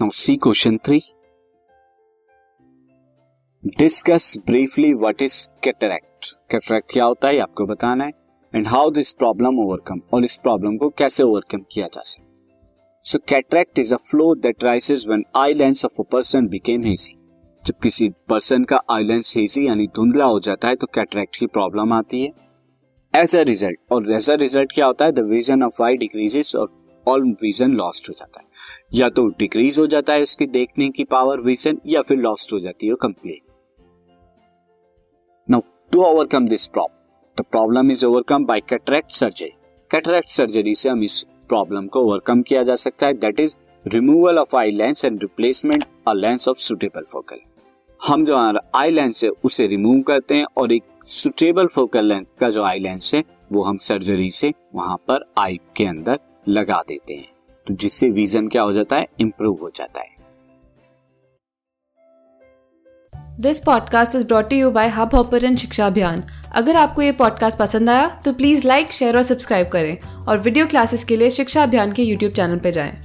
Now see question three discuss briefly what is cataract cataract क्या होता है आपको बताना है and how this problem overcome और इस प्रॉब्लम को कैसे ओवरकम किया जा सकता so cataract is a flow that rises when eye lens of a person became hazy जब किसी पर्सन का आई लेंस हेजी यानी धुंधला हो जाता है तो कैटरैक्ट की प्रॉब्लम आती है। एज अ रिज़ल्ट और एज अ रिज़ल्ट क्या होता है the vision of eye decreases और ऑल विजन लॉस्ट हो जाता है। या तो डिक्रीज हो जाता है उसकी देखने की पावर विजन या फिर लॉस्ट हो जाती है complete now to overcome this problem the problem is overcome by cataract surgery cataract surgery से हम इस प्रॉब्लम को ओवरकम किया जा सकता है। That is removal of eye lens and replacement a lens of suitable focal हम जो आई लेंस है, उसे रिमूव करते हैं और एक सुटेबल फोकल लेंथ का जो आई लेंस है, वो हम सर्जरी से वहाँ पर आई के अंदर लगा देते हैं। तो जिससे विजन क्या हो जाता है? इंप्रूव हो जाता है। This podcast is brought you by hub hopper शिक्षा अभियान अगर आपको ये पॉडकास्ट पसंद आया तो प्लीज़ लाइक शेयर और सब्सक्राइब करें। और वीडियो क्लासेस के लिए शिक्षा अभियान के यूट्यूब चैनल पर जाएँ।